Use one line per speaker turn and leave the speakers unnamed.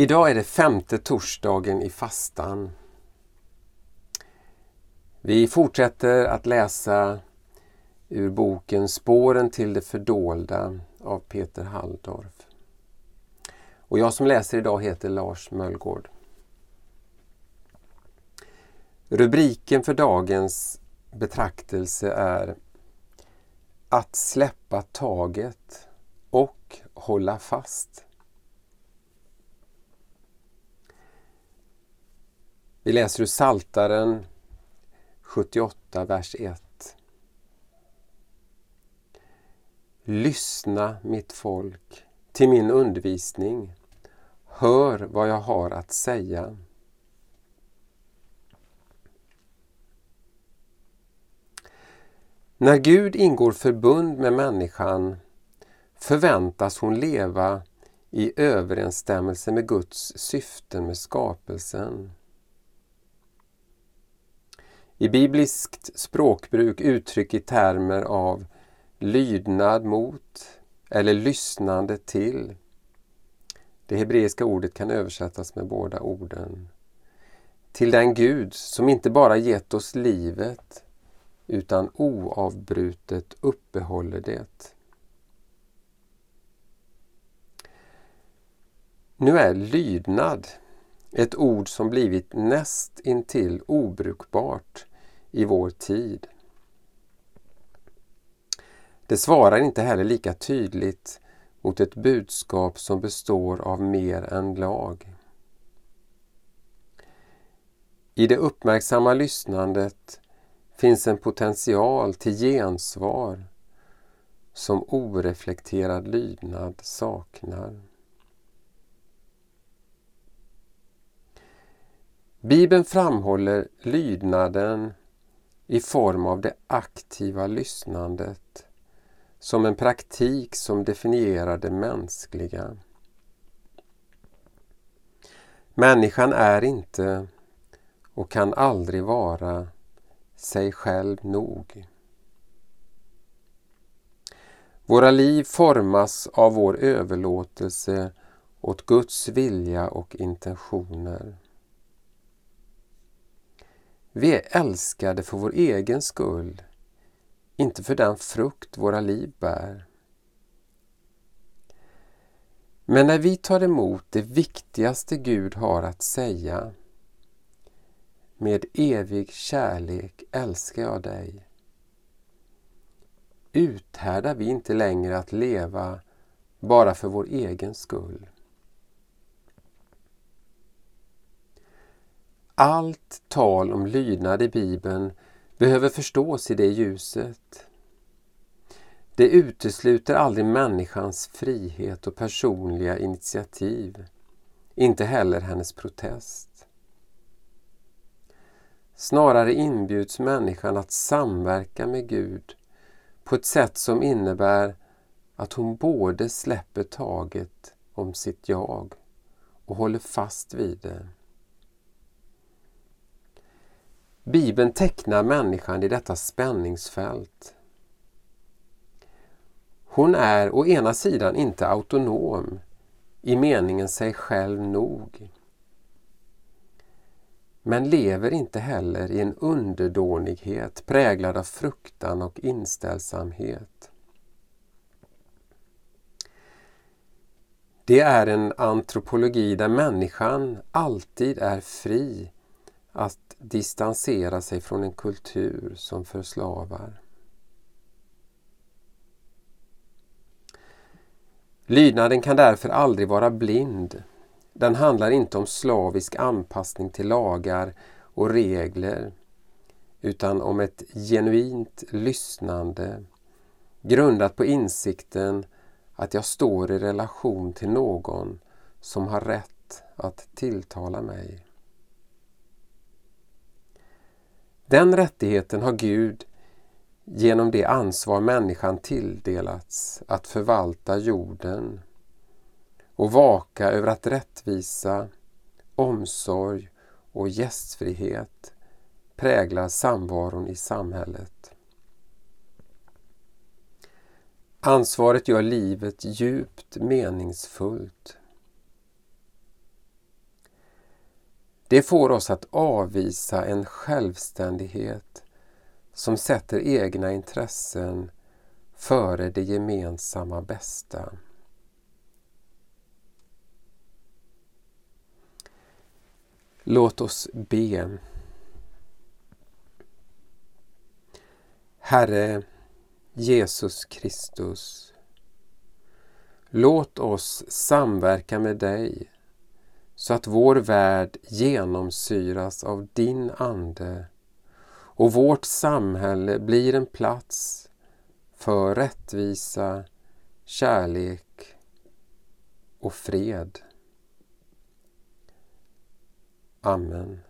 Idag är det femte torsdagen i fastan. Vi fortsätter att läsa ur boken Spåren till det fördolda av Peter Halldorf. Och jag som läser idag heter Lars Möllgård. Rubriken för dagens betraktelse är Att släppa taget och hålla fast. Vi läser ur Saltaren 78, vers 1. Lyssna mitt folk till min undervisning. Hör vad jag har att säga. När Gud ingår förbund med människan förväntas hon leva i överensstämmelse med Guds syften med skapelsen. I bibliskt språkbruk uttryck i termer av lydnad mot eller lyssnande till. Det hebreiska ordet kan översättas med båda orden. Till den Gud som inte bara gett oss livet utan oavbrutet uppehåller det. Nu är lydnad ett ord som blivit näst intill obrukbart i vår tid. Det svarar inte heller lika tydligt mot ett budskap som består av mer än lag. I det uppmärksamma lyssnandet finns en potential till gensvar som oreflekterad lydnad saknar. Bibeln framhåller lydnaden i form av det aktiva lyssnandet som en praktik som definierar det mänskliga. Människan är inte och kan aldrig vara sig själv nog. Våra liv formas av vår överlåtelse åt Guds vilja och intentioner. Vi är älskade för vår egen skull, inte för den frukt våra liv bär. Men när vi tar emot det viktigaste Gud har att säga, med evig kärlek älskar jag dig, uthärdar vi inte längre att leva bara för vår egen skull. Allt tal om lydnad i Bibeln behöver förstås i det ljuset. Det utesluter aldrig människans frihet och personliga initiativ, inte heller hennes protest. Snarare inbjuds människan att samverka med Gud på ett sätt som innebär att hon både släpper taget om sitt jag och håller fast vid det. Bibeln tecknar människan i detta spänningsfält. Hon är å ena sidan inte autonom i meningen sig själv nog. Men lever inte heller i en underdånighet präglad av fruktan och inställsamhet. Det är en antropologi där människan alltid är fri att distansera sig från en kultur som förslavar. Lydnaden kan därför aldrig vara blind. Den handlar inte om slavisk anpassning till lagar och regler utan om ett genuint lyssnande grundat på insikten att jag står i relation till någon som har rätt att tilltala mig. Den rättigheten har Gud genom det ansvar människan tilldelats att förvalta jorden och vaka över att rättvisa, omsorg och gästfrihet präglar samvaron i samhället. Ansvaret gör livet djupt meningsfullt. Det får oss att avvisa en självständighet som sätter egna intressen före det gemensamma bästa. Låt oss be. Herre Jesus Kristus. Låt oss samverka med dig så att vår värld genomsyras av din Ande och vårt samhälle blir en plats för rättvisa, kärlek och fred. Amen.